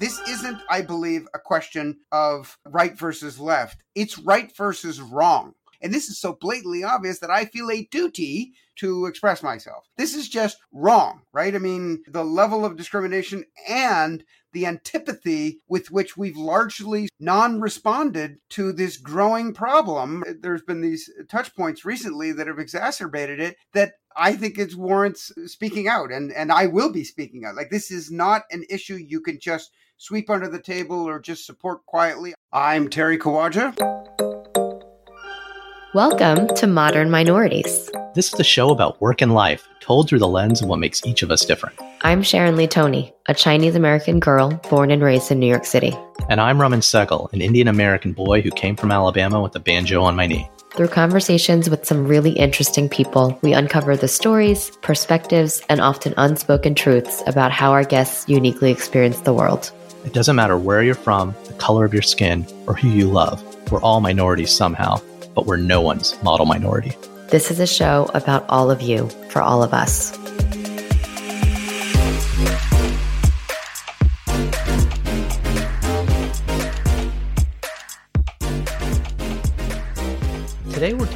This isn't, I believe, a question of right versus left. It's right versus wrong. And this is so blatantly obvious that I feel a duty to express myself. This is just wrong, right? I mean, the level of discrimination and the antipathy with which we've largely non responded to this growing problem. There's been these touch points recently that have exacerbated it that I think it warrants speaking out, and, and I will be speaking out. Like, this is not an issue you can just sweep under the table or just support quietly. I'm Terry Kawaja. Welcome to Modern Minorities. This is the show about work and life, told through the lens of what makes each of us different. I'm Sharon Lee Thony, a Chinese American girl born and raised in New York City. And I'm Raman Sehgal, an Indian American boy who came from Alabama with a banjo on my knee. Through conversations with some really interesting people, we uncover the stories, perspectives, and often unspoken truths about how our guests uniquely experience the world. It doesn't matter where you're from, the color of your skin, or who you love. We're all minorities somehow, but we're no one's model minority. This is a show about all of you, for all of us.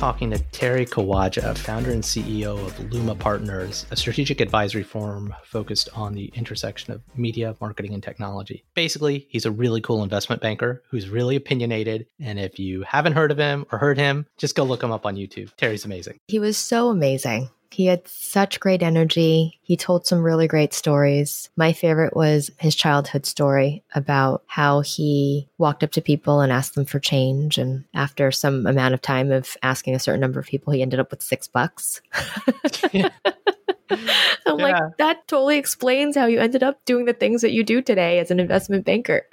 Talking to Terry Kawaja, founder and CEO of Luma Partners, a strategic advisory firm focused on the intersection of media, marketing, and technology. Basically, he's a really cool investment banker who's really opinionated. And if you haven't heard of him or heard him, just go look him up on YouTube. Terry's amazing. He was so amazing. He had such great energy. He told some really great stories. My favorite was his childhood story about how he walked up to people and asked them for change. And after some amount of time of asking a certain number of people, he ended up with six bucks. I'm yeah. like, that totally explains how you ended up doing the things that you do today as an investment banker.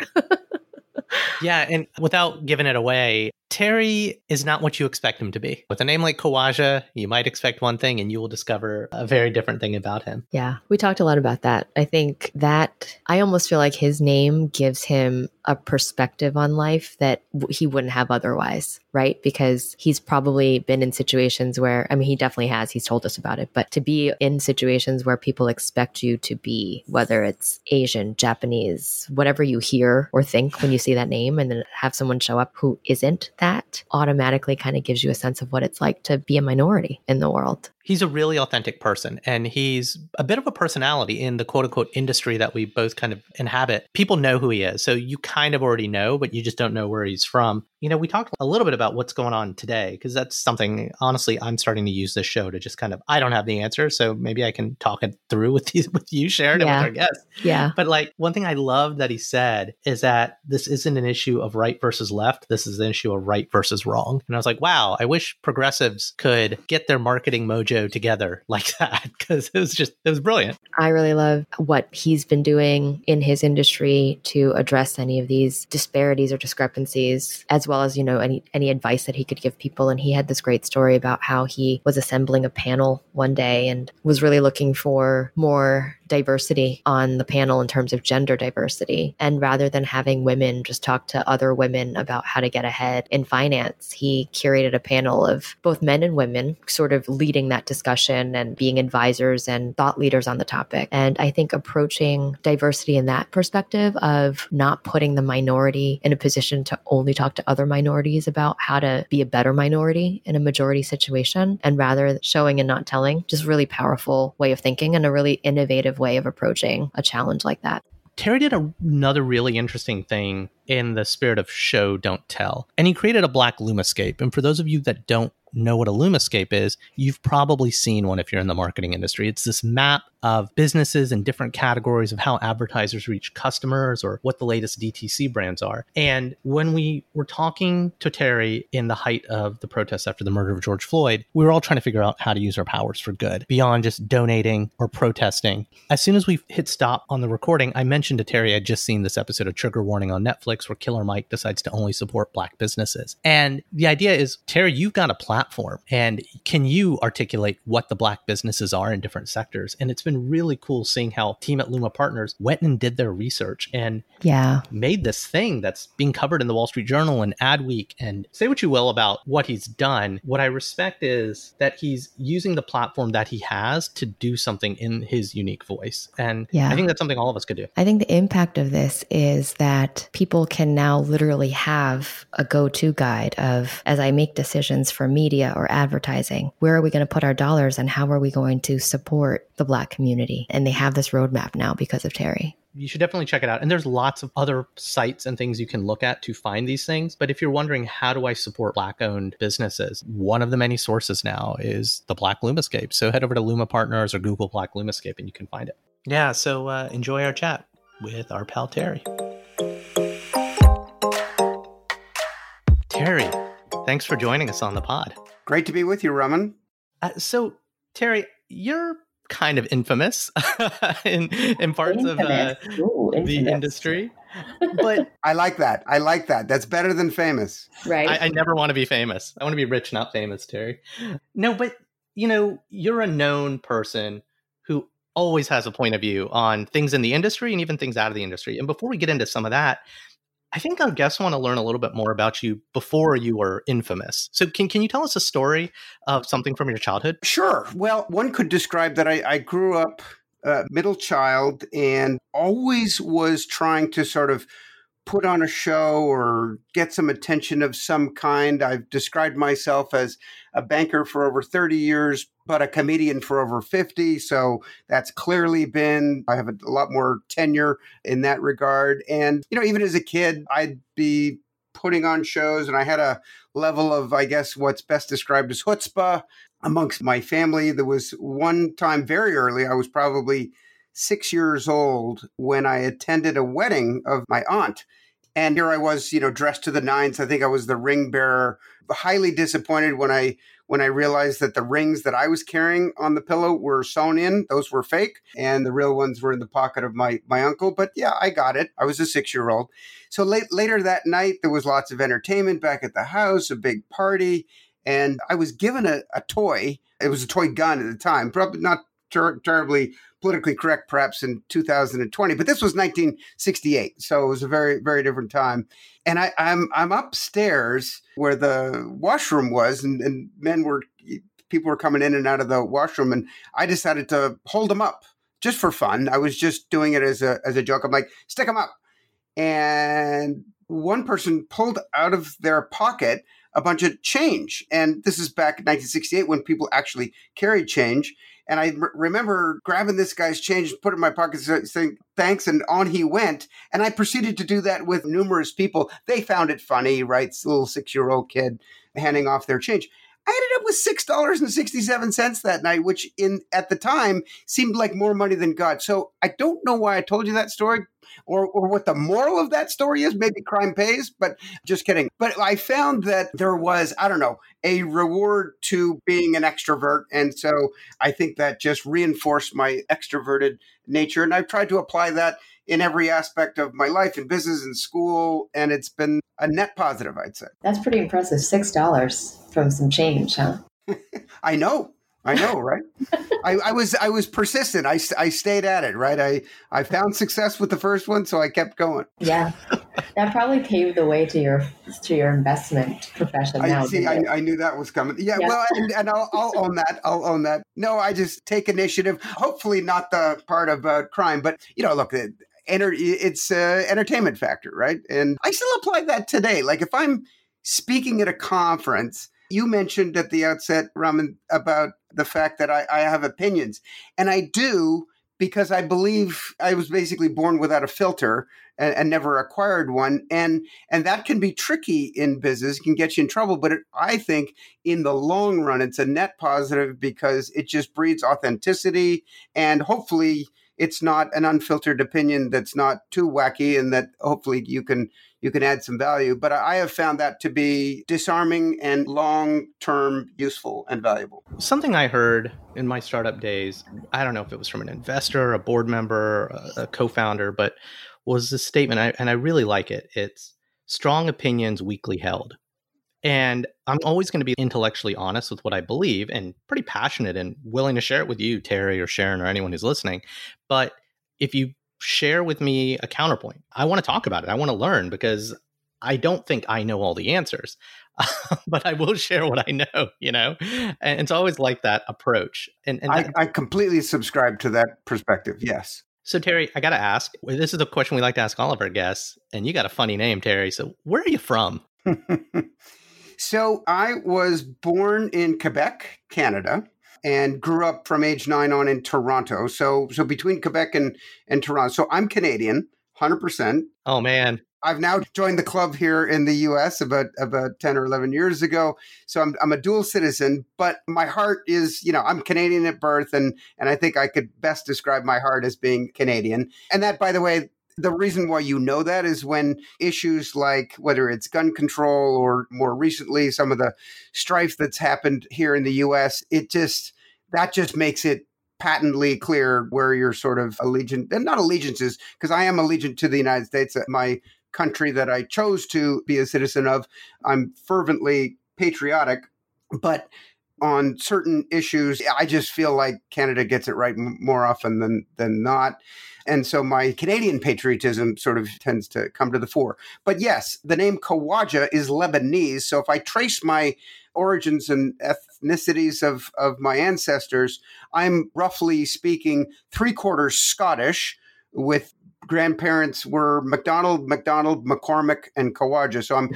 yeah. And without giving it away, Terry is not what you expect him to be. With a name like Kawaja, you might expect one thing and you will discover a very different thing about him. Yeah, we talked a lot about that. I think that I almost feel like his name gives him a perspective on life that he wouldn't have otherwise, right? Because he's probably been in situations where, I mean, he definitely has, he's told us about it, but to be in situations where people expect you to be, whether it's Asian, Japanese, whatever you hear or think when you see that name, and then have someone show up who isn't that automatically kind of gives you a sense of what it's like to be a minority in the world he's a really authentic person and he's a bit of a personality in the quote unquote industry that we both kind of inhabit. People know who he is. So you kind of already know, but you just don't know where he's from. You know, we talked a little bit about what's going on today because that's something, honestly, I'm starting to use this show to just kind of, I don't have the answer. So maybe I can talk it through with you, with you Sharon, yeah. and with our guests. Yeah. But like one thing I love that he said is that this isn't an issue of right versus left. This is an issue of right versus wrong. And I was like, wow, I wish progressives could get their marketing mojo together like that because it was just it was brilliant. I really love what he's been doing in his industry to address any of these disparities or discrepancies as well as you know any any advice that he could give people and he had this great story about how he was assembling a panel one day and was really looking for more diversity on the panel in terms of gender diversity. And rather than having women just talk to other women about how to get ahead in finance, he curated a panel of both men and women sort of leading that discussion and being advisors and thought leaders on the topic. And I think approaching diversity in that perspective of not putting the minority in a position to only talk to other minorities about how to be a better minority in a majority situation and rather showing and not telling, just really powerful way of thinking and a really innovative way of approaching a challenge like that. Terry did a, another really interesting thing in the spirit of show, don't tell. And he created a black Lumascape. And for those of you that don't know what a Lumascape is, you've probably seen one if you're in the marketing industry. It's this map of businesses and different categories of how advertisers reach customers or what the latest DTC brands are. And when we were talking to Terry in the height of the protests after the murder of George Floyd, we were all trying to figure out how to use our powers for good beyond just donating or protesting. As soon as we hit stop on the recording, I mentioned to Terry I'd just seen this episode of Trigger Warning on Netflix where Killer Mike decides to only support black businesses. And the idea is, Terry, you've got a platform and can you articulate what the black businesses are in different sectors? And it's been really cool seeing how team at Luma Partners went and did their research and yeah, made this thing that's being covered in the Wall Street Journal and Adweek. And say what you will about what he's done. What I respect is that he's using the platform that he has to do something in his unique voice. And yeah. I think that's something all of us could do. I think the impact of this is that people can now literally have a go to guide of as I make decisions for media or advertising, where are we going to put our dollars and how are we going to support the Black community? community. And they have this roadmap now because of Terry you should definitely check it out. And there's lots of other sites and things you can look at to find these things. But if you're wondering, how do I support Black owned businesses? One of the many sources now is the Black Lumascape. So head over to Luma Partners or Google Black Lumascape and you can find it. Yeah. So uh, enjoy our chat with our pal Terry. Terry, thanks for joining us on the pod. Great to be with you, Raman. Uh, so, Terry, you're kind of infamous in in parts infamous. of uh, Ooh, the industry. But I like that. I like that. That's better than famous. Right. I, I never want to be famous. I want to be rich, not famous, Terry. No, but you know, you're a known person who always has a point of view on things in the industry and even things out of the industry. And before we get into some of that, I think our guests want to learn a little bit more about you before you were infamous. So, can, can you tell us a story of something from your childhood? Sure. Well, one could describe that I, I grew up uh, middle child and always was trying to sort of put on a show or get some attention of some kind. I've described myself as a banker for over 30 years, but a comedian for over 50. So that's clearly been, I have a lot more tenure in that regard. And, you know, even as a kid, I'd be putting on shows and I had a level of, I guess, what's best described as chutzpah amongst my family. There was one time very early, I was probably six years old when I attended a wedding of my aunt. And here I was, you know, dressed to the nines. I think I was the ring bearer. Highly disappointed when I when I realized that the rings that I was carrying on the pillow were sewn in. Those were fake, and the real ones were in the pocket of my my uncle. But yeah, I got it. I was a six year old. So late later that night, there was lots of entertainment back at the house, a big party, and I was given a, a toy. It was a toy gun at the time, probably not ter- terribly politically correct perhaps in 2020, but this was 1968, so it was a very very different time. And I, am I'm, I'm upstairs where the washroom was, and, and men were people were coming in and out of the washroom, and I decided to hold them up just for fun. I was just doing it as a as a joke. I'm like, stick them up, and one person pulled out of their pocket a bunch of change. And this is back in 1968 when people actually carried change. And I remember grabbing this guy's change, put it in my pocket, saying thanks, and on he went. And I proceeded to do that with numerous people. They found it funny, right? Little six year old kid handing off their change. I ended up with six dollars and sixty seven cents that night, which in at the time seemed like more money than God. So I don't know why I told you that story, or or what the moral of that story is. Maybe crime pays, but just kidding. But I found that there was I don't know a reward to being an extrovert, and so I think that just reinforced my extroverted nature, and I've tried to apply that in every aspect of my life in business and school and it's been a net positive i'd say that's pretty impressive six dollars from some change huh i know I know, right? I, I, was I was persistent. I, I stayed at it, right? I I found success with the first one, so I kept going. Yeah, that probably paved the way to your to your investment profession. Now, I see. I, I, knew that was coming. Yeah, yeah. well, and, and I'll, I'll, own that. I'll own that. No, I just take initiative. Hopefully, not the part about uh, crime, but you know, look, enter, it's uh, entertainment factor, right? And I still apply that today. Like if I'm speaking at a conference you mentioned at the outset, Raman, about the fact that I, I have opinions, and I do because I believe I was basically born without a filter and, and, never acquired one. And and that can be tricky in business, can get you in trouble. But it, I think in the long run, it's a net positive because it just breeds authenticity and hopefully it's not an unfiltered opinion that's not too wacky and that hopefully you can you can add some value. But I have found that to be disarming and long term useful and valuable. Something I heard in my startup days, I don't know if it was from an investor, a board member, a, co founder, but was this statement, I, and I really like it. It's strong opinions weakly held. And I'm always going to be intellectually honest with what I believe and pretty passionate and willing to share it with you, Terry or Sharon or anyone who's listening. But if you share with me a counterpoint. I want to talk about it. I want to learn because I don't think I know all the answers, but I will share what I know, you know? And it's always like that approach. And, and I, I completely subscribe to that perspective. Yes. So, Terry, I got to ask this is a question we like to ask all of our guests. And you got a funny name, Terry. So, where are you from? so, I was born in Quebec, Canada and grew up from age nine on in Toronto. So so between Quebec and and Toronto. So I'm Canadian, hundred percent. Oh man. I've now joined the club here in the US about about 10 or 11 years ago. So I'm I'm a dual citizen, but my heart is, you know, I'm Canadian at birth and and I think I could best describe my heart as being Canadian. And that by the way, the reason why you know that is when issues like whether it's gun control or more recently some of the strife that's happened here in the US, it just that just makes it patently clear where your sort of allegiance and not allegiances because I am allegiant to the United States, uh, my country that I chose to be a citizen of. I'm fervently patriotic, but on certain issues, I just feel like Canada gets it right more often than than not. And so my Canadian patriotism sort of tends to come to the fore. But yes, the name Kawaja is Lebanese. So if I trace my origins and ethnicities of, of my ancestors, I'm roughly speaking three quarters Scottish with grandparents were McDonald, McDonald, McCormick, and Khawaja. So I'm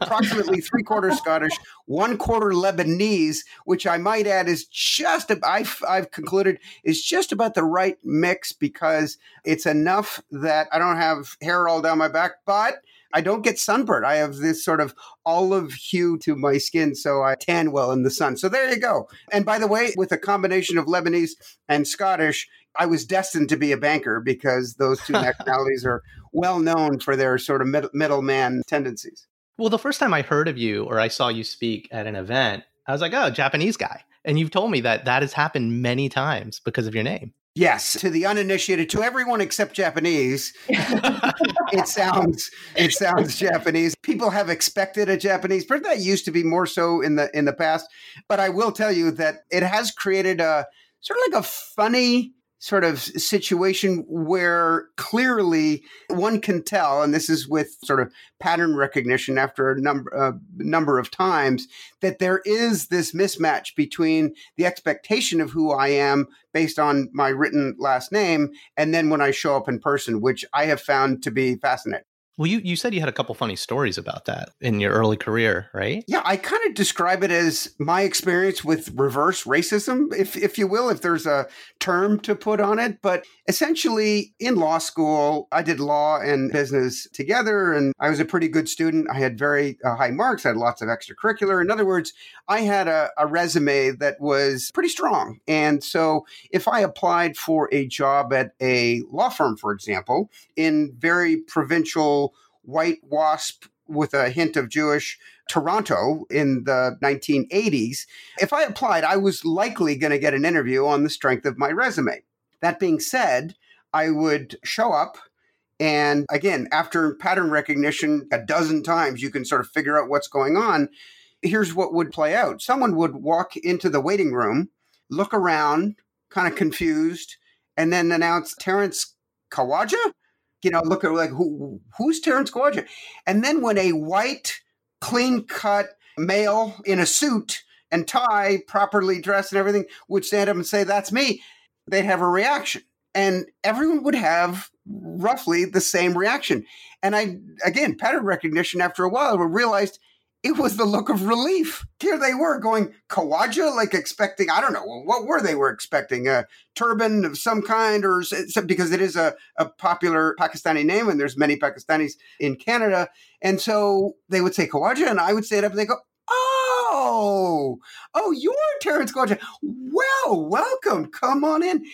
approximately three quarters Scottish, one quarter Lebanese, which I might add is just, I've, I've concluded is just about the right mix because it's enough that I don't have hair all down my back, but I don't get sunburned. I have this sort of olive hue to my skin, so I tan well in the sun. So there you go. And by the way, with a combination of Lebanese and Scottish, I was destined to be a banker because those two nationalities are well known for their sort of mid- middleman tendencies. Well, the first time I heard of you or I saw you speak at an event, I was like, oh, Japanese guy. And you've told me that that has happened many times because of your name. Yes, to the uninitiated, to everyone except Japanese, it sounds it sounds Japanese. People have expected a Japanese, but that used to be more so in the in the past. But I will tell you that it has created a sort of like a funny sort of situation where clearly one can tell, and this is with sort of pattern recognition after a number number of times, that there is this mismatch between the expectation of who I am based on my written last name and then when I show up in person, which I have found to be fascinating. Well, you, you said you had a couple funny stories about that in your early career, right? Yeah, I kind of describe it as my experience with reverse racism, if if you will, if there's a term to put on it. But essentially, in law school, I did law and business together, and I was a pretty good student. I had very uh, high marks. I had lots of extracurricular. In other words, I had a, a resume that was pretty strong. And so, if I applied for a job at a law firm, for example, in very provincial white wasp with a hint of Jewish Toronto in the 1980s, if I applied, I was likely going to get an interview on the strength of my resume. That being said, I would show up. And again, after pattern recognition a dozen times, you can sort of figure out what's going on. Here's what would play out someone would walk into the waiting room, look around, kind of confused, and then announce Terence Kawaja? You know, look at like who who's Terence Kawaja? And then when a white, clean cut male in a suit and tie, properly dressed and everything, would stand up and say, That's me, they'd have a reaction. And everyone would have roughly the same reaction. And I again, pattern recognition after a while, I realized it was the look of relief. Here they were going Kawaja, like expecting, I don't know, what were they were expecting? A turban of some kind or because it is a, a popular Pakistani name and there's many Pakistanis in Canada. And so they would say Kawaja and I would say it up and they go, Oh, oh, you're Terence Kawaja. Well, welcome. Come on in.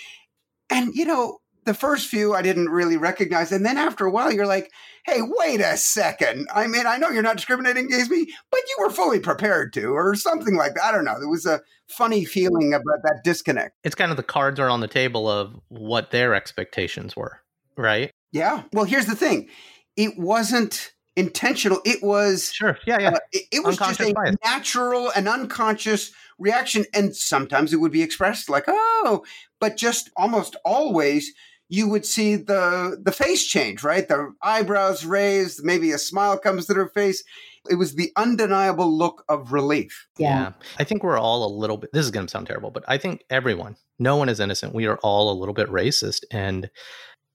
And, you know, the first few I didn't really recognize. And then after a while, you're like, hey, wait a second. I mean, I know you're not discriminating against me, but you were fully prepared to, or something like that. I don't know. There was a funny feeling about that disconnect. It's kind of the cards are on the table of what their expectations were, right? Yeah. Well, here's the thing it wasn't intentional. It was sure, yeah, yeah. Uh, it, it, was just a bias. natural and unconscious reaction, and sometimes it would be expressed like, "Oh," but just almost always you would see the the face change, right? The eyebrows raised, maybe a smile comes to their face. It was the undeniable look of relief. Yeah. yeah. I think we're all a little bit this is going to sound terrible, but I think everyone, no one is innocent. We are all a little bit racist and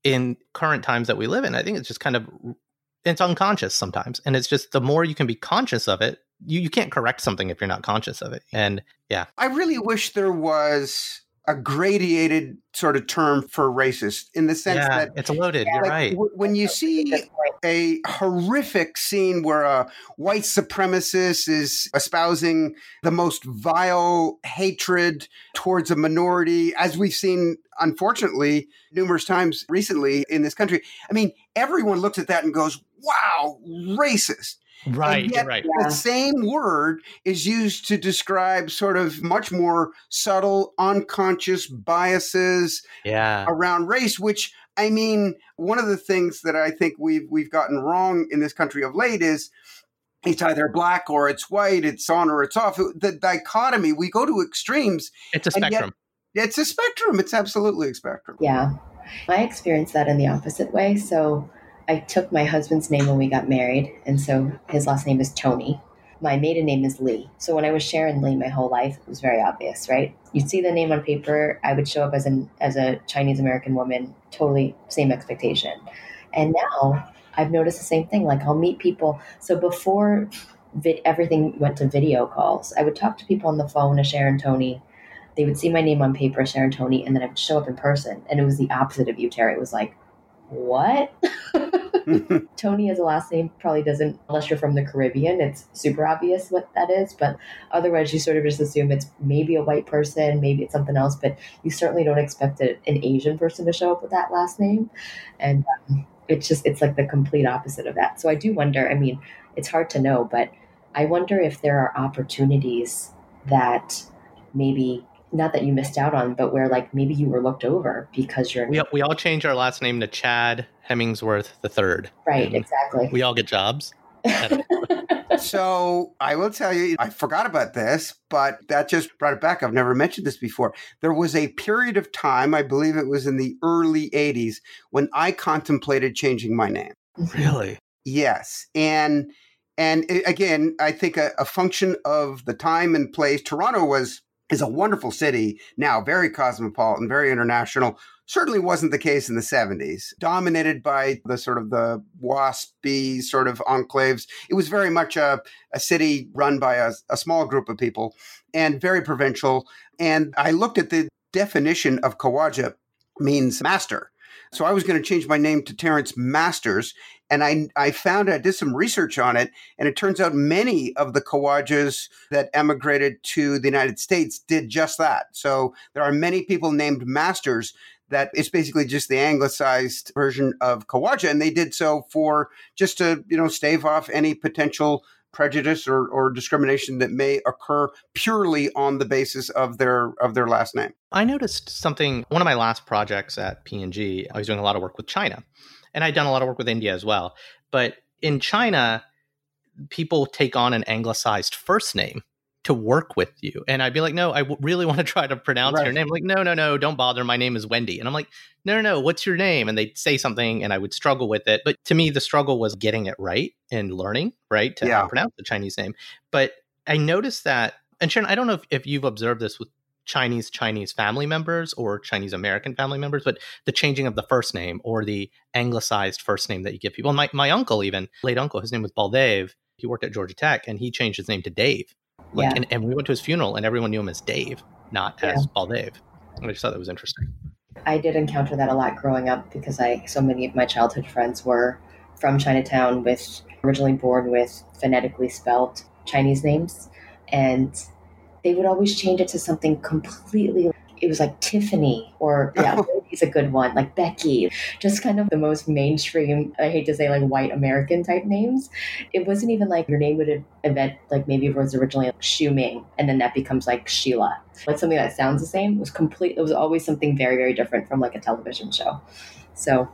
in current times that we live in, I think it's just kind of it's unconscious sometimes. And it's just the more you can be conscious of it, you, you can't correct something if you're not conscious of it. And yeah. I really wish there was a gradated sort of term for racist in the sense yeah, that it's loaded. You're like, right. W- when you see a horrific scene where a white supremacist is espousing the most vile hatred towards a minority, as we've seen, unfortunately, numerous times recently in this country, I mean, everyone looks at that and goes, wow, racist. Right, and yet right. The yeah. same word is used to describe sort of much more subtle, unconscious biases yeah. around race, which I mean, one of the things that I think we've we've gotten wrong in this country of late is it's either black or it's white, it's on or it's off. The dichotomy, we go to extremes. It's a spectrum. It's a spectrum. It's absolutely a spectrum. Yeah. I experienced that in the opposite way. So I took my husband's name when we got married, and so his last name is Thony. My maiden name is Lee. So when I was Sharon Lee my whole life, it was very obvious, right? You'd see the name on paper, I would show up as an as a Chinese American woman, totally same expectation. And now I've noticed the same thing. Like I'll meet people. So before everything went to video calls, I would talk to people on the phone as Sharon Thony. They would see my name on paper, Sharon Thony, and then I would show up in person. And it was the opposite of you, Terry. It was like, what? Thony as a last name probably doesn't, unless you're from the Caribbean, it's super obvious what that is. But otherwise, you sort of just assume it's maybe a white person, maybe it's something else, but you certainly don't expect an Asian person to show up with that last name. And um, it's just, it's like the complete opposite of that. So I do wonder, I mean, it's hard to know, but I wonder if there are opportunities that maybe not that you missed out on, but where like maybe you were looked over because you're. We, we all change our last name to Chad Hemingsworth the third. Right, exactly. We all get jobs. so I will tell you, I forgot about this, but that just brought it back. I've never mentioned this before. There was a period of time, I believe it was in the early 80s, when I contemplated changing my name. Really? Yes. And and again, I think a, a function of the time and place. Toronto was is a wonderful city now, very cosmopolitan, very international. Certainly wasn't the case in the 70s, dominated by the sort of the waspy sort of enclaves. It was very much a, a city run by a, a small group of people and very provincial. And I looked at the definition of Khawaja means master. So I was going to change my name to Terence Masters. And I, I found, I did some research on it, and it turns out many of the Khawajas that emigrated to the United States did just that. So there are many people named Masters that it's basically just the anglicized version of Khawaja. And they did so for just to, you know, stave off any potential prejudice or, or discrimination that may occur purely on the basis of their of their last name. I noticed something one of my last projects at P&G, I was doing a lot of work with China. And I'd done a lot of work with India as well. But in China, people take on an anglicized first name to work with you. And I'd be like, no, I w- really want to try to pronounce right. your name. Like, no, no, no, don't bother. My name is Wendy. And I'm like, no, no, no, what's your name? And they'd say something and I would struggle with it. But to me, the struggle was getting it right and learning, right, to yeah. pronounce the Chinese name. But I noticed that, and Sharon, I don't know if, if you've observed this with Chinese Chinese family members or Chinese American family members, but the changing of the first name or the anglicized first name that you give people. My, my uncle, even late uncle, his name was Baldev he worked at Georgia Tech and he changed his name to Dave. Like, Yeah. and, and we went to his funeral and everyone knew him as Dave, not as Yeah. Baldev. I just thought that was interesting. I did encounter that a lot growing up because I so many of my childhood friends were from Chinatown with originally born with phonetically spelled Chinese names and they would always change it to something completely it was like Tiffany or yeah, he's a good one, like Becky. Just kind of the most mainstream, I hate to say like white American type names. It wasn't even like your name would event like maybe it was originally like Xu Ming and then that becomes like Sheila. Like something that sounds the same it was complete it was always something very, very different from like a television show. So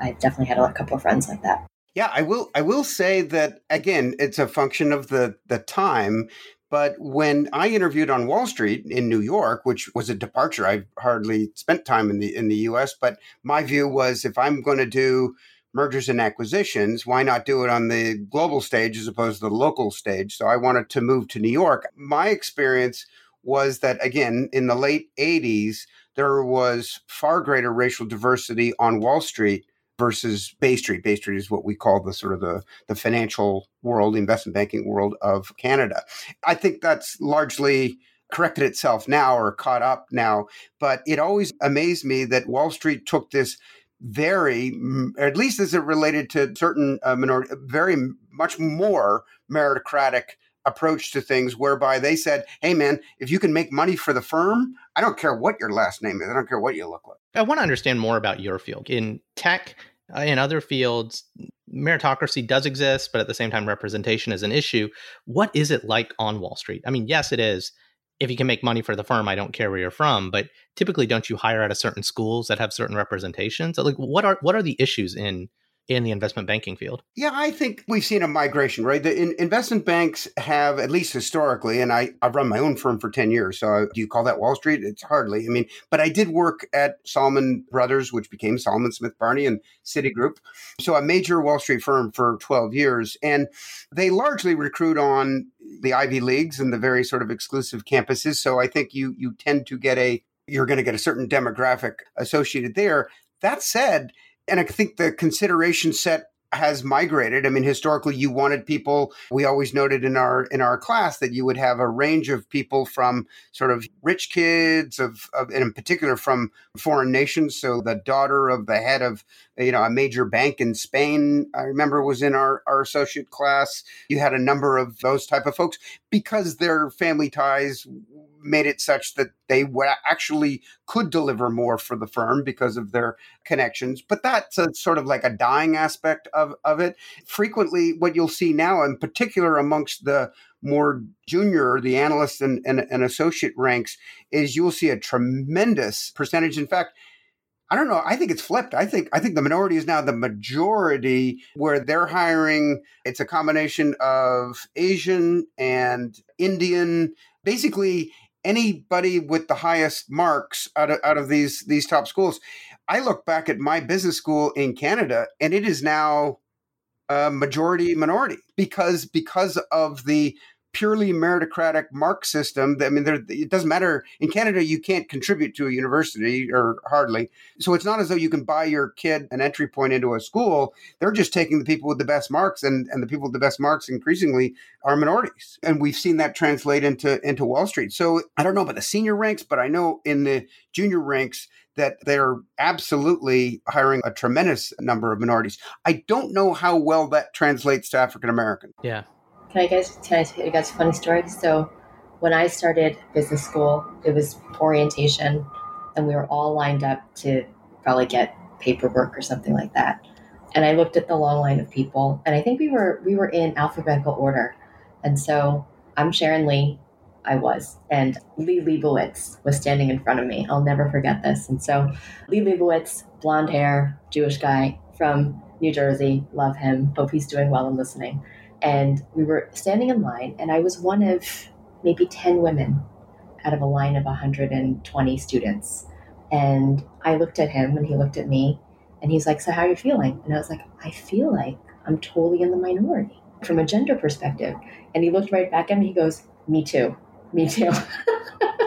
I definitely had a couple of friends like that. Yeah, I will. I will say that again. It's a function of the the time. But when I interviewed on Wall Street in New York, which was a departure, I hardly spent time in the in the U.S. But my view was, if I'm going to do mergers and acquisitions, why not do it on the global stage as opposed to the local stage? So I wanted to move to New York. My experience was that again in the late '80s, there was far greater racial diversity on Wall Street versus Bay Street. Bay Street is what we call the sort of the, the financial world, investment banking world of Canada. I think that's largely corrected itself now or caught up now, but it always amazed me that Wall Street took this very, at least as it related to certain uh, minority, very much more meritocratic approach to things whereby they said, hey man, if you can make money for the firm, I don't care what your last name is. I don't care what you look like. I want to understand more about your field. In tech, uh, in other fields, meritocracy does exist, but at the same time, representation is an issue. What is it like on Wall Street? I mean, yes, it is. If you can make money for the firm, I don't care where you're from, but typically, don't you hire out of certain schools that have certain representations? Like, what are what are the issues in in the investment banking field? Yeah, I think we've seen a migration, right? The in, investment banks have, at least historically, and I, I've run my own firm for 10 years. So uh, do you call that Wall Street? It's hardly. I mean, but I did work at Salomon Brothers, which became Salomon Smith Barney and Citigroup. So a major Wall Street firm for 12 years. And they largely recruit on the Ivy Leagues and the very sort of exclusive campuses. So I think you you tend to get a you're going to get a certain demographic associated there. That said, and I think the consideration set has migrated. I mean, historically, you wanted people. We always noted in our in our class that you would have a range of people from sort of rich kids, of, of and in particular from foreign nations. So the daughter of the head of you know a major bank in Spain, I remember was in our our associate class. You had a number of those type of folks because their family ties made it such that they actually could deliver more for the firm because of their connections. But that's a sort of like a dying aspect of, of it. Frequently, what you'll see now, in particular amongst the more junior, the analyst and, and, and associate ranks, is you'll see a tremendous percentage. In fact, I don't know. I think it's flipped. I think I think the minority is now the majority where they're hiring. It's a combination of Asian and Indian, basically anybody with the highest marks out of, out of these these top schools. I look back at my business school in Canada, and it is now a majority minority because because of the purely meritocratic mark system. I mean, there, it doesn't matter in Canada. You can't contribute to a university or hardly. So it's not as though you can buy your kid an entry point into a school. They're just taking the people with the best marks, and and the people with the best marks increasingly are minorities. And we've seen that translate into into Wall Street. So I don't know about the senior ranks, but I know in the junior ranks that they're absolutely hiring a tremendous number of minorities. I don't know how well that translates to African American. Yeah. Can I guys can I tell you guys a funny story? So when I started business school, it was orientation and we were all lined up to probably get paperwork or something like that. And I looked at the long line of people and I think we were we were in alphabetical order. And so I'm Sharon Lee, I was, and Lee Leibowitz was standing in front of me. I'll never forget this. And so Lee Leibowitz, blonde hair, Jewish guy from New Jersey, love him. Hope he's doing well and listening and we were standing in line and i was one of maybe 10 women out of a line of 120 students. And i looked at him and he looked at me and he's like so how are you feeling? And i was like i feel like i'm totally in the minority from a gender perspective. And he looked right back at me he goes me too me too.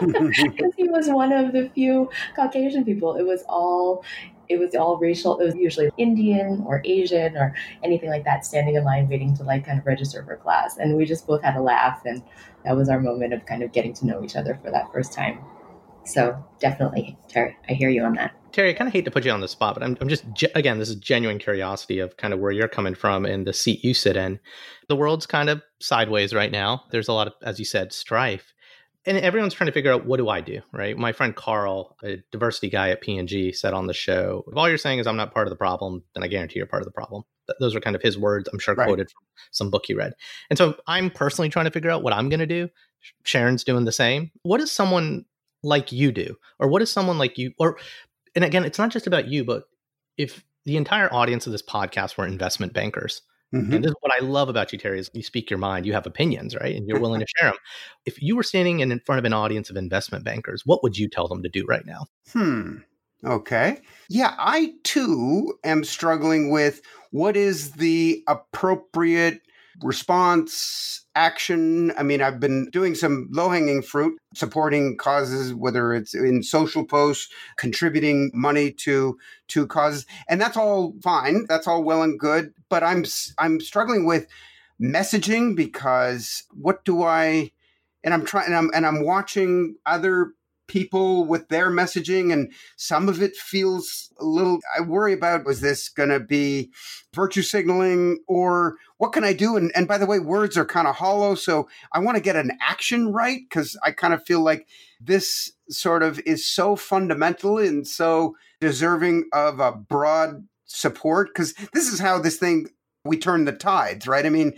Because he was one of the few caucasian people. It was all it was all racial. It was usually Indian or Asian or anything like that, standing in line waiting to like kind of register for class. And we just both had a laugh, and that was our moment of kind of getting to know each other for that first time. So definitely, Terry, I hear you on that. Terry, I kind of hate to put you on the spot, but I'm, I'm just, again, this is genuine curiosity of kind of where you're coming from and the seat you sit in. The world's kind of sideways right now. There's a lot of, as you said, strife. And everyone's trying to figure out what do I do, right? My friend Carl, a diversity guy at P&G, said on the show, if all you're saying is I'm not part of the problem, then I guarantee you're part of the problem. Those are kind of his words, I'm sure, right. quoted from some book he read. And so I'm personally trying to figure out what I'm going to do. Sharon's doing the same. What does someone like you do? Or what does someone like you, or and again, it's not just about you, but if the entire audience of this podcast were investment bankers, mm-hmm. and this is what I love about you, Terry, is you speak your mind, you have opinions, right? And you're willing to share them. If you were standing in, in front of an audience of investment bankers, what would you tell them to do right now? Hmm. Okay. Yeah, I too am struggling with what is the appropriate response, action. I mean, I've been doing some low hanging fruit, supporting causes, whether it's in social posts, contributing money to to causes, and that's all fine. That's all well and good. But I'm I'm struggling with messaging because what do I? And I'm trying, and I'm and I'm watching other people with their messaging and some of it feels a little i worry about was this going to be virtue signaling or what can i do and, and by the way words are kind of hollow so i want to get an action right because i kind of feel like this sort of is so fundamental and so deserving of a broad support because this is how this thing we turn the tides right i mean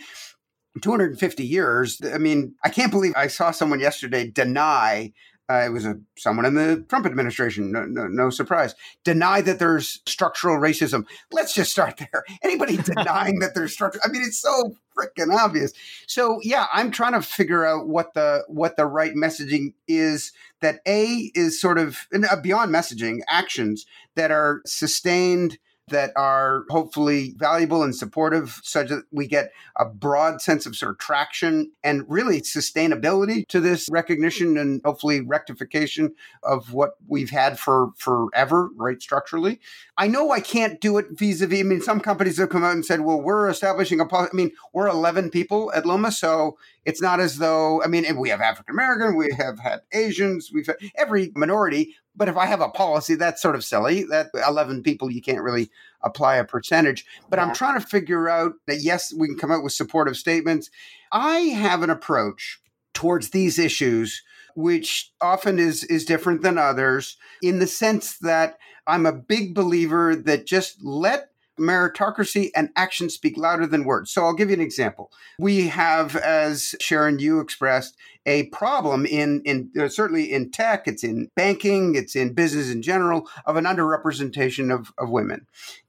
250 years. I mean, I can't believe I saw someone yesterday deny uh, it was a someone in the Trump administration. No, no, no, surprise. Deny that there's structural racism. Let's just start there. Anybody denying that there's structural? I mean, it's so freaking obvious. So yeah, I'm trying to figure out what the what the right messaging is. That a is sort of uh, beyond messaging actions that are sustained that are hopefully valuable and supportive such that we get a broad sense of sort of traction and really sustainability to this recognition and hopefully rectification of what we've had for forever, right, structurally. I know I can't do it vis-a-vis. I mean, some companies have come out and said, well, we're establishing a." I mean, we're 11 people at Luma, so it's not as though, I mean, we have African American, we have had Asians, we've had every minority, but if I have a policy, that's sort of silly. That 11 people, you can't really apply a percentage. But yeah. I'm trying to figure out that, yes, we can come out with supportive statements. I have an approach towards these issues which often is is different than others in the sense that I'm a big believer that just let meritocracy and action speak louder than words. So I'll give you an example. We have, as Sharon, you expressed, a problem in, in uh, certainly in tech, it's in banking, it's in business in general, of an underrepresentation of, of women.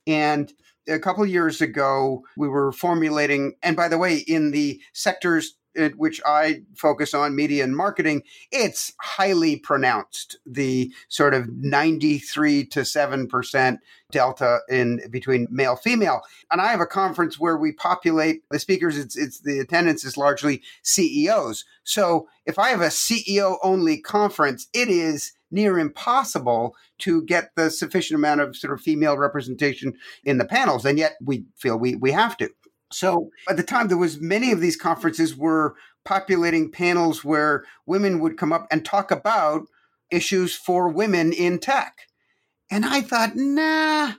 And a couple years ago, we were formulating, and by the way, in the sectors which I focus on, media and marketing, it's highly pronounced. The sort of 93 to 7% delta in between male female. And I have a conference where we populate the speakers, it's, it's the attendance is largely CEOs. So if I have a CEO only conference, it is near impossible to get the sufficient amount of sort of female representation in the panels. And yet we feel we, we have to. So at the time, there was many of these conferences were populating panels where women would come up and talk about issues for women in tech. And I thought, nah,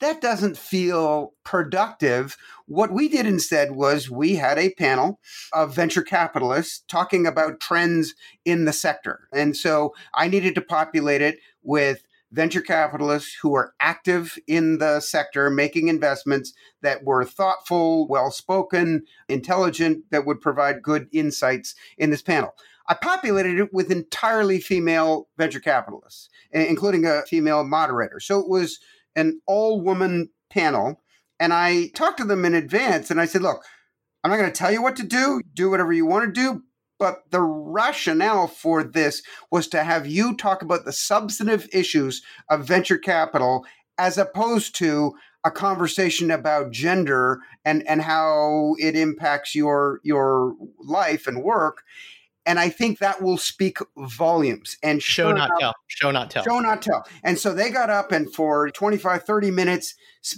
that doesn't feel productive. What we did instead was we had a panel of venture capitalists talking about trends in the sector. And so I needed to populate it with venture capitalists who are active in the sector, making investments that were thoughtful, well spoken, intelligent, that would provide good insights in this panel. I populated it with entirely female venture capitalists, including a female moderator. So it was an all woman panel. And I talked to them in advance and I said, look, I'm not going to tell you what to do. Do whatever you want to do, but the rationale for this was to have you talk about the substantive issues of venture capital as opposed to a conversation about gender and, and how it impacts your your life and work. And I think that will speak volumes. And show sure not tell. Show not tell. Show not tell. And so they got up and for 25, 30 minutes,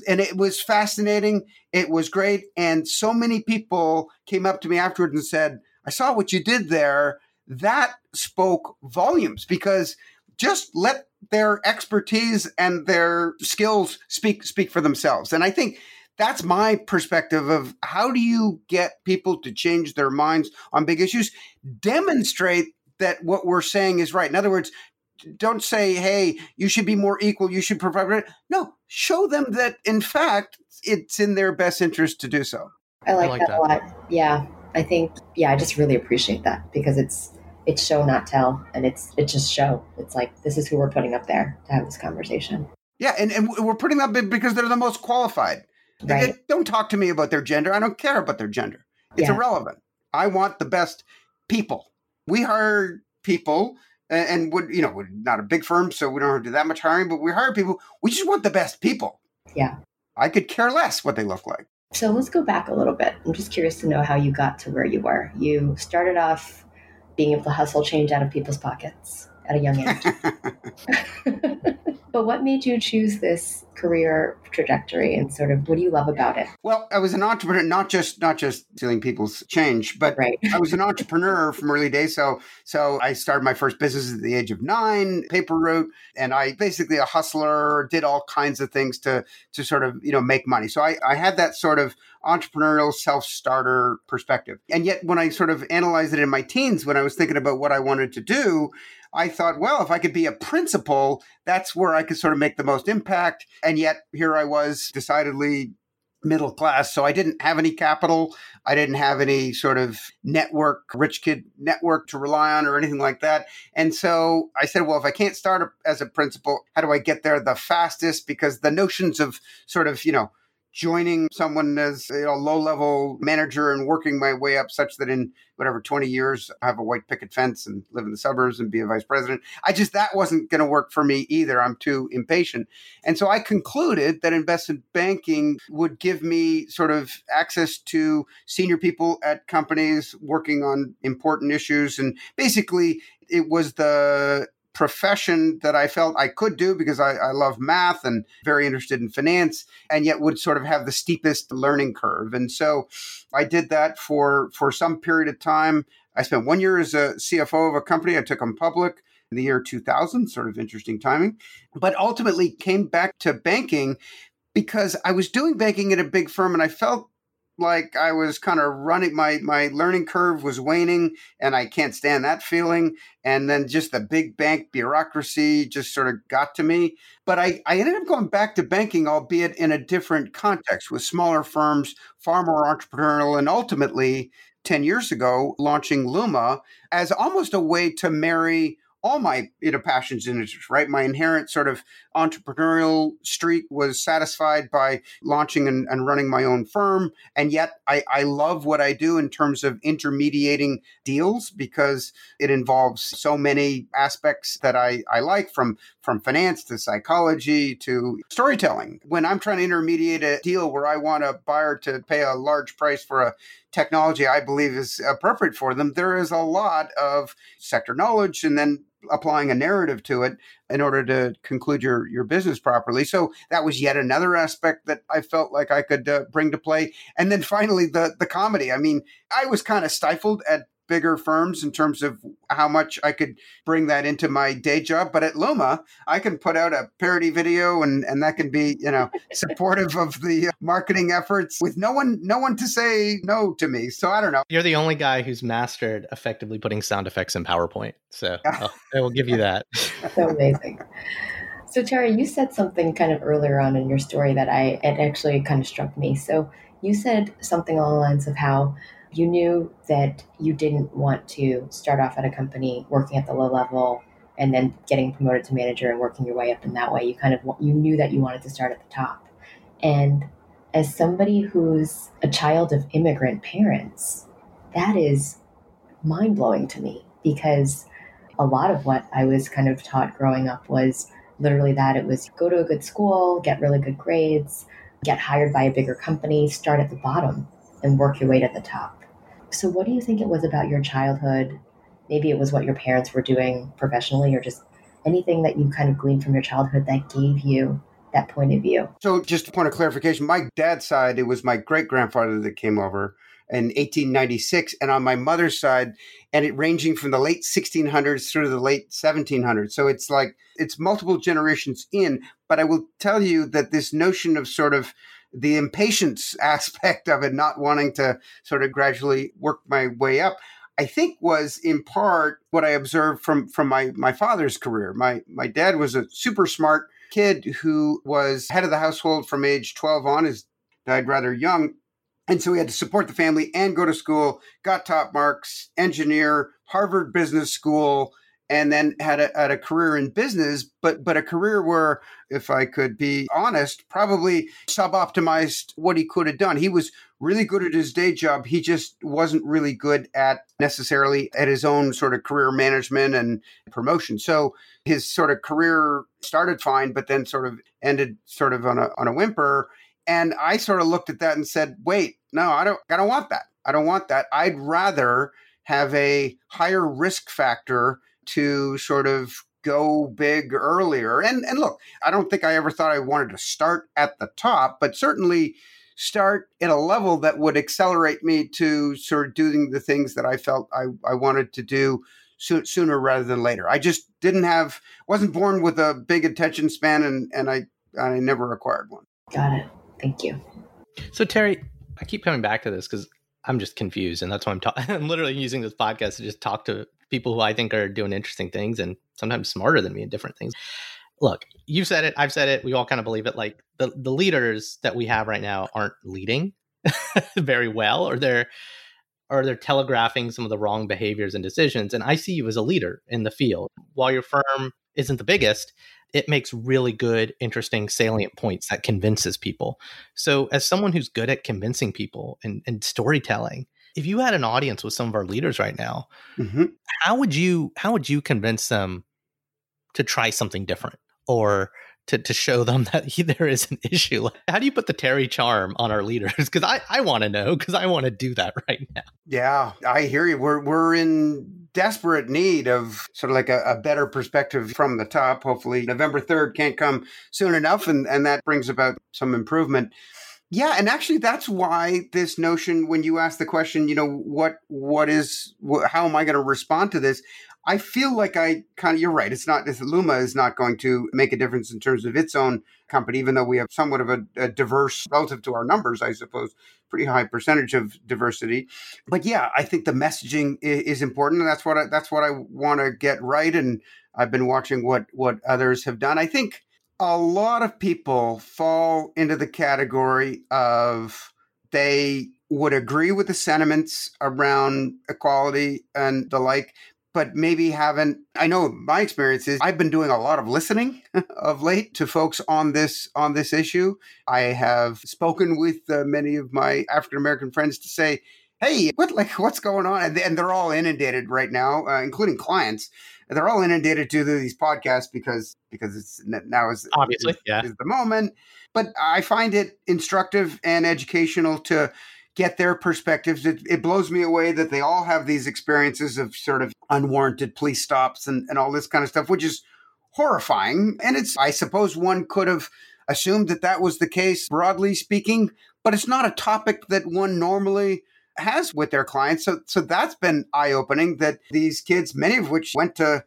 and it was fascinating. It was great. And so many people came up to me afterwards and said, I saw what you did there. That spoke volumes because just let their expertise and their skills speak speak for themselves. And I think that's my perspective of how do you get people to change their minds on big issues? Demonstrate that what we're saying is right. In other words, don't say, hey, you should be more equal, you should provide. No, show them that in fact it's in their best interest to do so. I like, I like that, that a lot. Yeah. I think, yeah, I just really appreciate that because it's it's show not tell. And it's it's just show. It's like this is who we're putting up there to have this conversation. Yeah and, and we're putting them up because they're the most qualified. Right. don't talk to me about their gender. I don't care about their gender. It's yeah. irrelevant. I want the best people. We hire people and would you know we're not a big firm so we don't do that much hiring but we hire people. We just want the best people. Yeah. I could care less what they look like so let's go back a little bit. I'm just curious to know how you got to where you were. You started off being able to hustle change out of people's pockets at a young age. but what made you choose this career trajectory and sort of what do you love about it? Well, I was an entrepreneur, not just not just stealing people's change, but right. I was an entrepreneur from early days. So so I started my first business at the age of nine, paper route, and I basically a hustler, did all kinds of things to to sort of, you know, make money. So I, I had that sort of entrepreneurial self-starter perspective. And yet when I sort of analyzed it in my teens, when I was thinking about what I wanted to do, I thought, well, if I could be a principal, that's where I could sort of make the most impact. And yet here I was decidedly middle class. So I didn't have any capital. I didn't have any sort of network, rich kid network to rely on or anything like that. And so I said, well, if I can't start as a principal, how do I get there the fastest? Because the notions of sort of, you know, joining someone as a low level manager and working my way up such that in whatever 20 years I have a white picket fence and live in the suburbs and be a vice president. I just, that wasn't going to work for me either. I'm too impatient. And so I concluded that investment banking would give me sort of access to senior people at companies working on important issues. And basically, it was the profession that I felt I could do because I, I, love math and very interested in finance, and yet would sort of have the steepest learning curve. And so I did that for for some period of time. I spent one year as a CFO of a company. I took them public in the year 2000, sort of interesting timing, but ultimately came back to banking because I was doing banking at a big firm and I felt like I was kind of running my my learning curve was waning and I can't stand that feeling. And then just the big bank bureaucracy just sort of got to me. But I, I ended up going back to banking albeit in a different context with smaller firms far more entrepreneurial and ultimately 10 years ago launching Luma as almost a way to marry all my you know passions and interests right? My inherent sort of entrepreneurial streak was satisfied by launching and, and, running my own firm and yet I, I love what i do in terms of intermediating deals because it involves so many aspects that i, I like from from finance to psychology to storytelling. When i'm trying to intermediate a deal where i want a buyer to pay a large price for a technology I believe is appropriate for them, there is a lot of sector knowledge and then applying a narrative to it in order to conclude your your business properly. So that was yet another aspect that I felt like I could uh, bring to play. And then finally the the comedy. I mean, I was kind of stifled at bigger firms in terms of how much I could bring that into my day job. But at Luma, I can put out a parody video and, and that can be, you know, supportive of the uh, marketing efforts with no one, no one to say no to me. So I don't know. You're the only guy who's mastered effectively putting sound effects in PowerPoint. So I will give you that. so amazing. So Terry, you said something kind of earlier on in your story that I, it actually kind of struck me. So you said something along the lines of how you knew that you didn't want to start off at a company working at the low level and then getting promoted to manager and working your way up in that way. You kind of you knew that you wanted to start at the top. And as somebody who's a child of immigrant parents that is mind-blowing to me because a lot of what i was kind of taught growing up was literally that it was go to a good school get really good grades get hired by a bigger company start at the bottom and work your way to the top so, what do you think it was about your childhood maybe it was what your parents were doing professionally or just anything that you kind of gleaned from your childhood that gave you that point of view. So, just a point of clarification my dad's side, it was my great grandfather that came over in 1896, and on my mother's side, and it ranging from the late 1600s through the late 1700s. So, it's like it's multiple generations in. But I will tell you that this notion of sort of the impatience aspect of it, not wanting to sort of gradually work my way up. I think was in part what I observed from from my my father's career. My my dad was a super smart kid who was head of the household from age 12 on, is died rather young. And so he had to support the family and go to school, got top marks, engineer, Harvard Business School, and then had a, had a career in business, but but a career where, if I could be honest, probably sub-optimized what he could have done. He was really good at his day job. He just wasn't really good at necessarily at his own sort of career management and promotion. So his sort of career started fine, but then sort of ended sort of on a on a whimper. And I sort of looked at that and said, wait, no, I don't I don't want that. I don't want that. I'd rather have a higher risk factor to sort of go big earlier. And and look, I don't think I ever thought I wanted to start at the top, but certainly start at a level that would accelerate me to sort of doing the things that I felt I, I wanted to do so, sooner rather than later. I just didn't have wasn't born with a big attention span and and I I never acquired one. Got it. Thank you. So Terry, I keep coming back to this because I'm just confused, and that's why I'm talking. I'm literally using this podcast to just talk to people who I think are doing interesting things and sometimes smarter than me in different things. Look, you've said it, I've said it, we all kind of believe it. Like the, the leaders that we have right now aren't leading very well, or they're or they're telegraphing some of the wrong behaviors and decisions. And I see you as a leader in the field. While your firm isn't the biggest, it makes really good, interesting, salient points that convinces people. So, as someone who's good at convincing people and, and storytelling, if you had an audience with some of our leaders right now, mm-hmm. how would you how would you convince them to try something different or to, to show them that there is an issue. How do you put the Terry charm on our leaders? Because I, I want to know because I want to do that right now. Yeah, I hear you. We're we're in desperate need of sort of like a, a better perspective from the top. Hopefully, November third can't come soon enough, and and that brings about some improvement. Yeah, and actually, that's why this notion, when you ask the question, you know, what what is what, how am I going to respond to this? I feel like I kind of you're right. It's not this Luma is not going to make a difference in terms of its own company, even though we have somewhat of a, a diverse relative to our numbers, I suppose, pretty high percentage of diversity. But yeah, I think the messaging is, is important, and that's what I, that's what I want to get right. And I've been watching what what others have done. I think a lot of people fall into the category of they would agree with the sentiments around equality and the like, but maybe haven't. I know my experience is I've been doing a lot of listening of late to folks on this on this issue. I have spoken with uh, many of my African American friends to say, "Hey, what like what's going on?" And, and they're all inundated right now, uh, including clients they're all inundated to these podcasts because because it's now is obviously is, yeah is the moment. But I find it instructive and educational to get their perspectives. It, it, blows me away that they all have these experiences of sort of unwarranted police stops and, and all this kind of stuff, which is horrifying. And it's, I suppose one could have assumed that that was the case, broadly speaking, but it's not a topic that one normally has with their clients. So, so that's been eye opening that these kids, many of which went to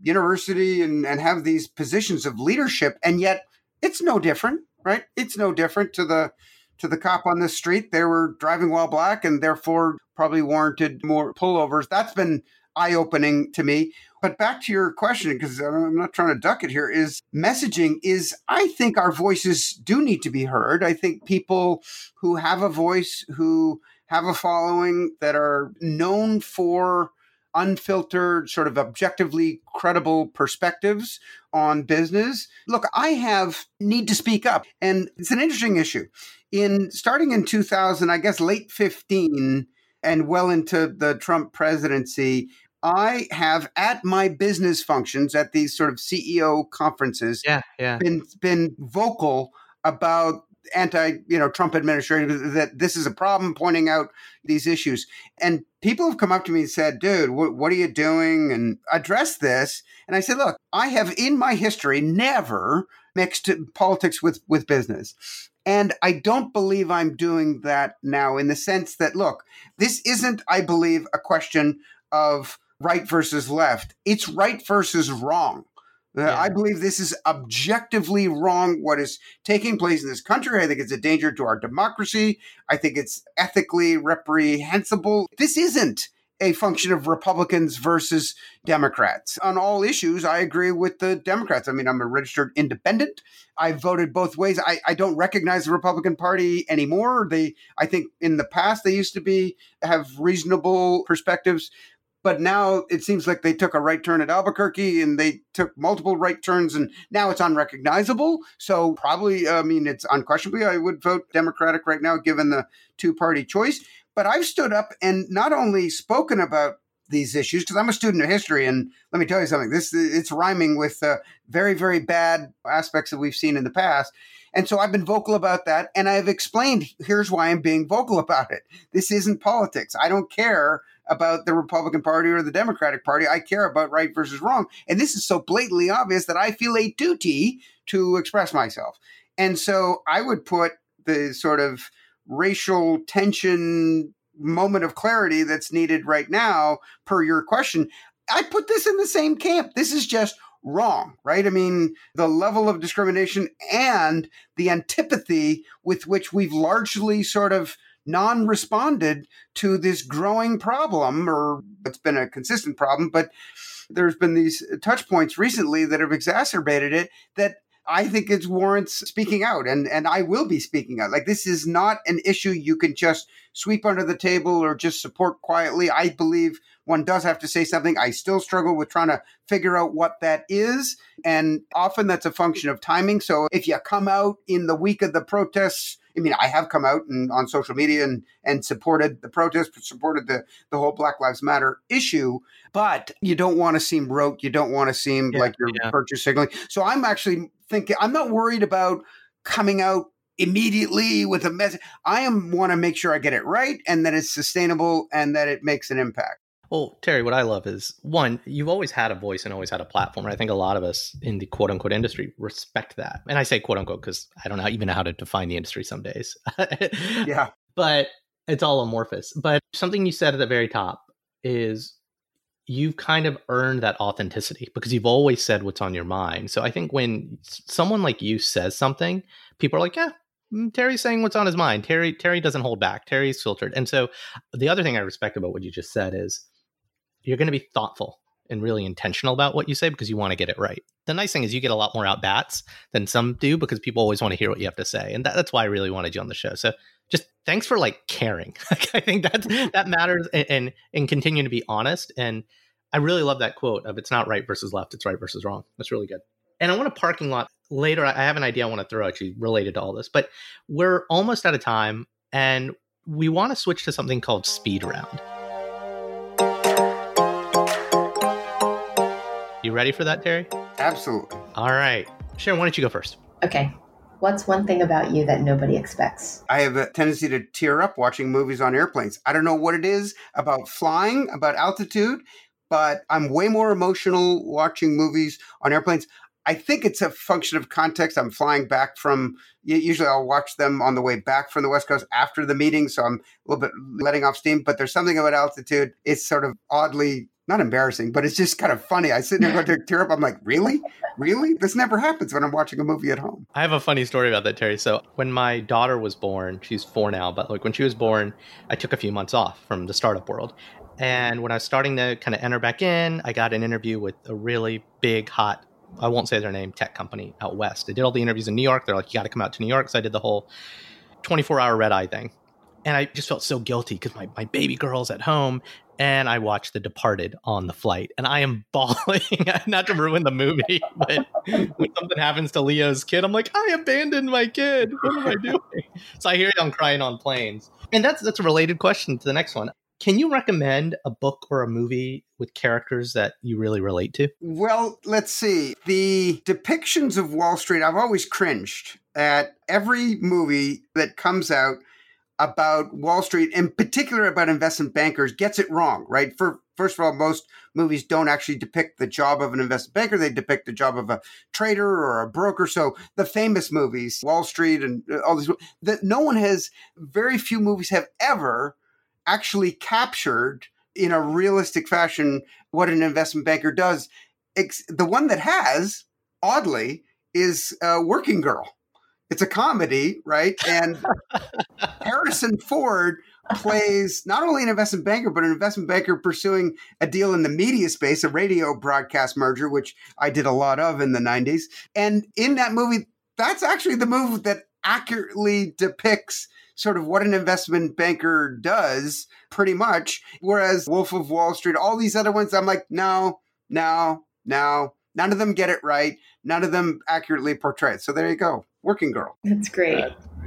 university and, and have these positions of leadership, and yet it's no different, right? It's no different to the to the cop on the street. They were driving while black and therefore probably warranted more pullovers. That's been eye opening to me. But back to your question, because I'm not trying to duck it here, is messaging is, I think our voices do need to be heard. I think people who have a voice, who have a following that are known for unfiltered, sort of objectively credible perspectives on business. Look, I have need to speak up, and it's an interesting issue. In starting in 2000, I guess late 15 and well into the Trump presidency, I have at my business functions at these sort of CEO conferences yeah, yeah. been been vocal about anti, you know, Trump administration that this is a problem, pointing out these issues. And people have come up to me and said, dude, wh- what are you doing? And address this. And I said, look, I have in my history never mixed politics with, with business. And I don't believe I'm doing that now in the sense that, look, this isn't, I believe, a question of right versus left. It's right versus wrong. Uh, yeah. I believe this is objectively wrong. What is taking place in this country? I think it's a danger to our democracy. I think it's ethically reprehensible. This isn't a function of Republicans versus Democrats. On all issues, I agree with the Democrats. I mean, I'm a registered independent. I voted both ways. I, I don't recognize the Republican Party anymore. They I think in the past they used to be have reasonable perspectives but now it seems like they took a right turn at Albuquerque and they took multiple right turns and now it's unrecognizable. So probably, I mean, it's unquestionably, I would vote Democratic right now given the two party choice. But I've stood up and not only spoken about these issues because I'm a student of history, and let me tell you something. This it's rhyming with uh, very very bad aspects that we've seen in the past. And so I've been vocal about that, and I've explained here's why I'm being vocal about it. This isn't politics. I don't care about the Republican Party or the Democratic Party. I care about right versus wrong. And this is so blatantly obvious that I feel a duty to express myself. And so I would put the sort of racial tension moment of clarity that's needed right now, per your question. I put this in the same camp. This is just wrong, right? I mean, the level of discrimination and the antipathy with which we've largely sort of non responded to this growing problem, or it's been a consistent problem, but there's been these touch points recently that have exacerbated it that I think it warrants speaking out, and and I will be speaking out. Like this is not an issue you can just sweep under the table or just support quietly. I believe one does have to say something. I still struggle with trying to figure out what that is, and often that's a function of timing. So if you come out in the week of the protests I mean, I have come out and on social media and and supported the protest, supported the the whole Black Lives Matter issue, but you don't want to seem rote. You don't want to seem yeah, like you're yeah. virtue signaling. So I'm actually thinking I'm not worried about coming out immediately with a message. I am want to make sure I get it right and that it's sustainable and that it makes an impact. Well, Terry, what I love is one, you've always had a voice and always had a platform. I think a lot of us in the quote unquote industry respect that. And I say quote unquote because I don't know, even know how to define the industry some days. yeah. But it's all amorphous. But something you said at the very top is you've kind of earned that authenticity because you've always said what's on your mind. So I think when someone like you says something, people are like, yeah, mm, Terry's saying what's on his mind. Terry Terry doesn't hold back. Terry's filtered. And so the other thing I respect about what you just said is you're going to be thoughtful and really intentional about what you say because you want to get it right. The nice thing is you get a lot more out bats than some do because people always want to hear what you have to say, and that, that's why I really wanted you on the show. So just thanks for like caring. I think that mm-hmm. that matters, and, and and continue to be honest. And I really love that quote of "It's not right versus left; it's right versus wrong." That's really good. And I want a parking lot later. I have an idea I want to throw at you related to all this, but we're almost out of time, and we want to switch to something called speed round. You ready for that, Terry? Absolutely. All right. Sharon, why don't you go first? Okay. What's one thing about you that nobody expects? I have a tendency to tear up watching movies on airplanes. I don't know what it is about flying, about altitude, but I'm way more emotional watching movies on airplanes. I think it's a function of context. I'm flying back from, usually I'll watch them on the way back from the West Coast after the meeting. So I'm a little bit letting off steam, but there's something about altitude. It's sort of oddly not embarrassing, but it's just kind of funny. I sit there going to tear up. I'm like, really? Really? This never happens when I'm watching a movie at home. I have a funny story about that, Terry. So when my daughter was born, she's four now, but like when she was born, I took a few months off from the startup world. And when I was starting to kind of enter back in, I got an interview with a really big, hot, I won't say their name, tech company out west. I did all the interviews in New York. They're like, you got to come out to New York. So I did the whole 24 hour red eye thing and I just felt so guilty because my, my baby girl's at home and I watched The Departed on the flight, and I am bawling. Not to ruin the movie, but when something happens to Leo's kid, I'm like, I abandoned my kid. What am I doing? so I hear I'm crying on planes, and that's that's a related question to the next one. Can you recommend a book or a movie with characters that you really relate to? Well, let's see. The depictions of Wall Street, I've always cringed at every movie that comes out about Wall Street, in particular about investment bankers, gets it wrong, right? For first of all, most movies don't actually depict the job of an investment banker; they depict the job of a trader or a broker. So the famous movies, Wall Street, and uh, all these, that no one has, very few movies have ever actually captured in a realistic fashion what an investment banker does. The one that has, oddly, is a Working Girl it's a comedy, right? And Harrison Ford plays not only an investment banker, but an investment banker pursuing a deal in the media space, a radio broadcast merger, which I did a lot of in the 90s. And in that movie, that's actually the movie that accurately depicts sort of what an investment banker does, pretty much. Whereas Wolf of Wall Street, all these other ones, I'm like, no, no, no. None of them get it right. None of them accurately portray it. So there you go. Working Girl. That's great.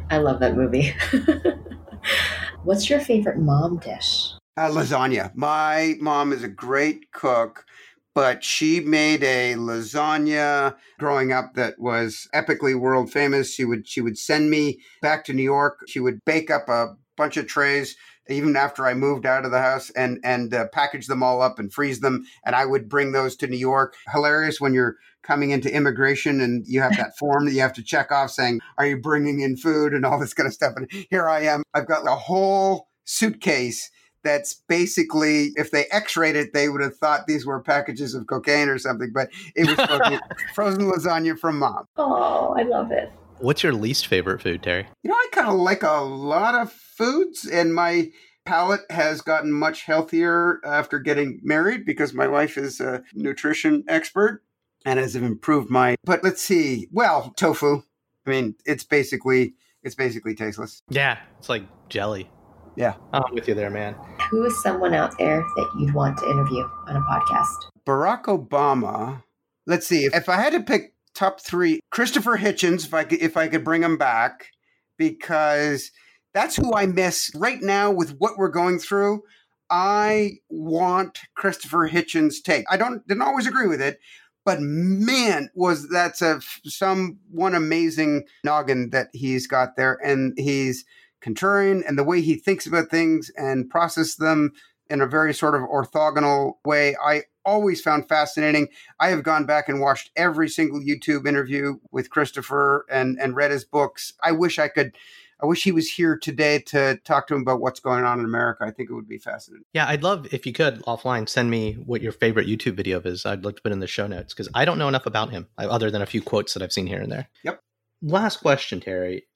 I love that movie. What's your favorite mom dish? Uh, lasagna. My mom is a great cook, but she made a lasagna growing up that was epically world famous. She would she would send me back to New York. She would bake up a bunch of trays even after I moved out of the house and and uh, package them all up and freeze them and I would bring those to New York. Hilarious when you're coming into immigration and you have that form that you have to check off saying, Are you bringing in food and all this kind of stuff? And here I am. I've got a whole suitcase that's basically, if they x rayed it, they would have thought these were packages of cocaine or something, but it was frozen, frozen lasagna from mom. Oh, I love it. What's your least favorite food, Terry? You know, I kind of like a lot of foods, and my palate has gotten much healthier after getting married because my wife is a nutrition expert and has improved my. But let's see. Well, tofu. I mean, it's basically it's basically tasteless. Yeah, it's like jelly. Yeah, I'm with you there, man. Who is someone out there that you'd want to interview on a podcast? Barack Obama. Let's see. If I had to pick top three, Christopher Hitchens, if I could, if I could bring him back, because that's who I miss right now with what we're going through. I want Christopher Hitchens' take. I don't didn't always agree with it, but man, was that's a some one amazing noggin that he's got there, and he's contrarian, and the way he thinks about things and process them in a very sort of orthogonal way. I always found fascinating. I have gone back and watched every single YouTube interview with Christopher and and read his books. I wish I could I wish he was here today to talk to him about what's going on in America. I think it would be fascinating. Yeah, I'd love if you could offline send me what your favorite YouTube video is. I'd like to put in the show notes because I don't know enough about him uh, other than a few quotes that I've seen here and there. Yep. Last question, Terry.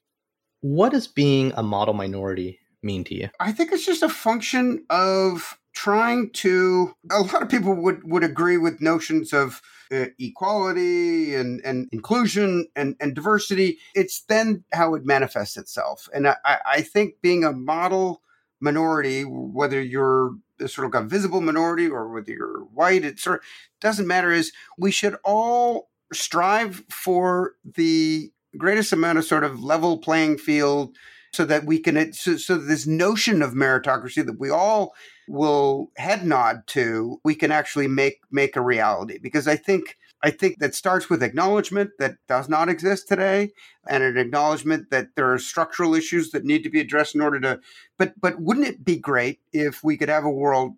What does being a model minority mean to you? I think it's just a function of trying to. A lot of people would would agree with notions of uh, equality and, and inclusion and, and diversity, it's then how it manifests itself. And I, I think being a model minority, whether you're sort of a visible minority or whether you're white, it sort of doesn't matter, is we should all strive for the greatest amount of sort of level playing field so that we can so, so this notion of meritocracy that we all will head nod to, we can actually make make a reality. Because I think I think that starts with acknowledgement that does not exist today, and an acknowledgement that there are structural issues that need to be addressed in order to. But but wouldn't it be great if we could have a world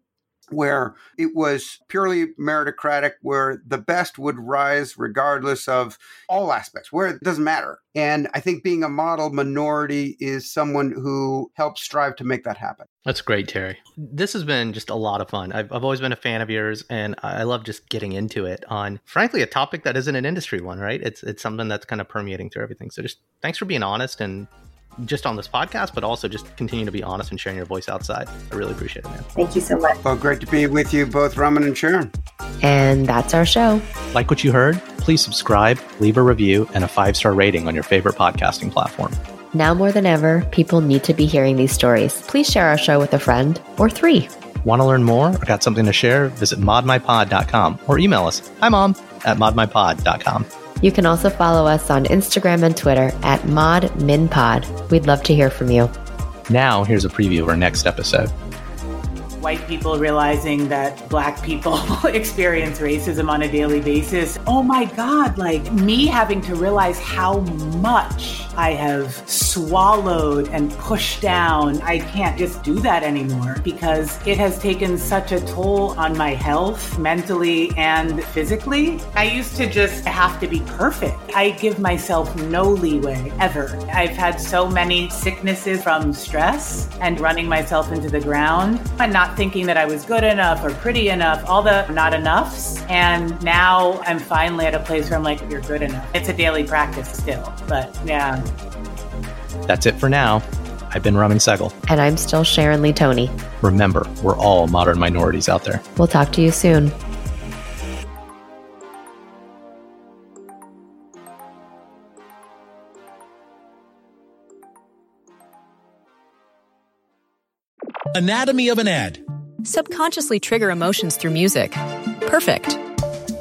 where it was purely meritocratic, where the best would rise regardless of all aspects, where it doesn't matter. And I think being a model minority is someone who helps strive to make that happen. That's great, Terry. This has been just a lot of fun. I've, I've always been a fan of yours, and I love just getting into it on, frankly, a topic that isn't an industry one, right? It's it's something that's kind of permeating through everything. So just thanks for being honest and just on this podcast, but also just continue to be honest and sharing your voice outside. I really appreciate it, man. Thank you so much. Well, great to be with you both, Raman and Sharon. And that's our show. Like what you heard? Please subscribe, leave a review, and a five star rating on your favorite podcasting platform. Now more than ever, people need to be hearing these stories. Please share our show with a friend or three. Want to learn more or got something to share? Visit modminpod.com or email us. Hi, mom at modminpod.com. You can also follow us on Instagram and Twitter at ModMinPod. We'd love to hear from you. Now, here's a preview of our next episode. White people realizing that black people experience racism on a daily basis. Oh my God, like me having to realize how much I have swallowed and pushed down. I can't just do that anymore because it has taken such a toll on my health, mentally and physically. I used to just have to be perfect. I give myself no leeway ever. I've had so many sicknesses from stress and running myself into the ground and not thinking that I was good enough or pretty enough, all the not enoughs. And now I'm finally at a place where I'm like, you're good enough. It's a daily practice still, but yeah. That's it for now. I've been Raman Sehgal. And I'm still Sharon Lee Thony. Remember, we're all modern minorities out there. We'll talk to you soon. Anatomy of an ad. Subconsciously trigger emotions through music. Perfect.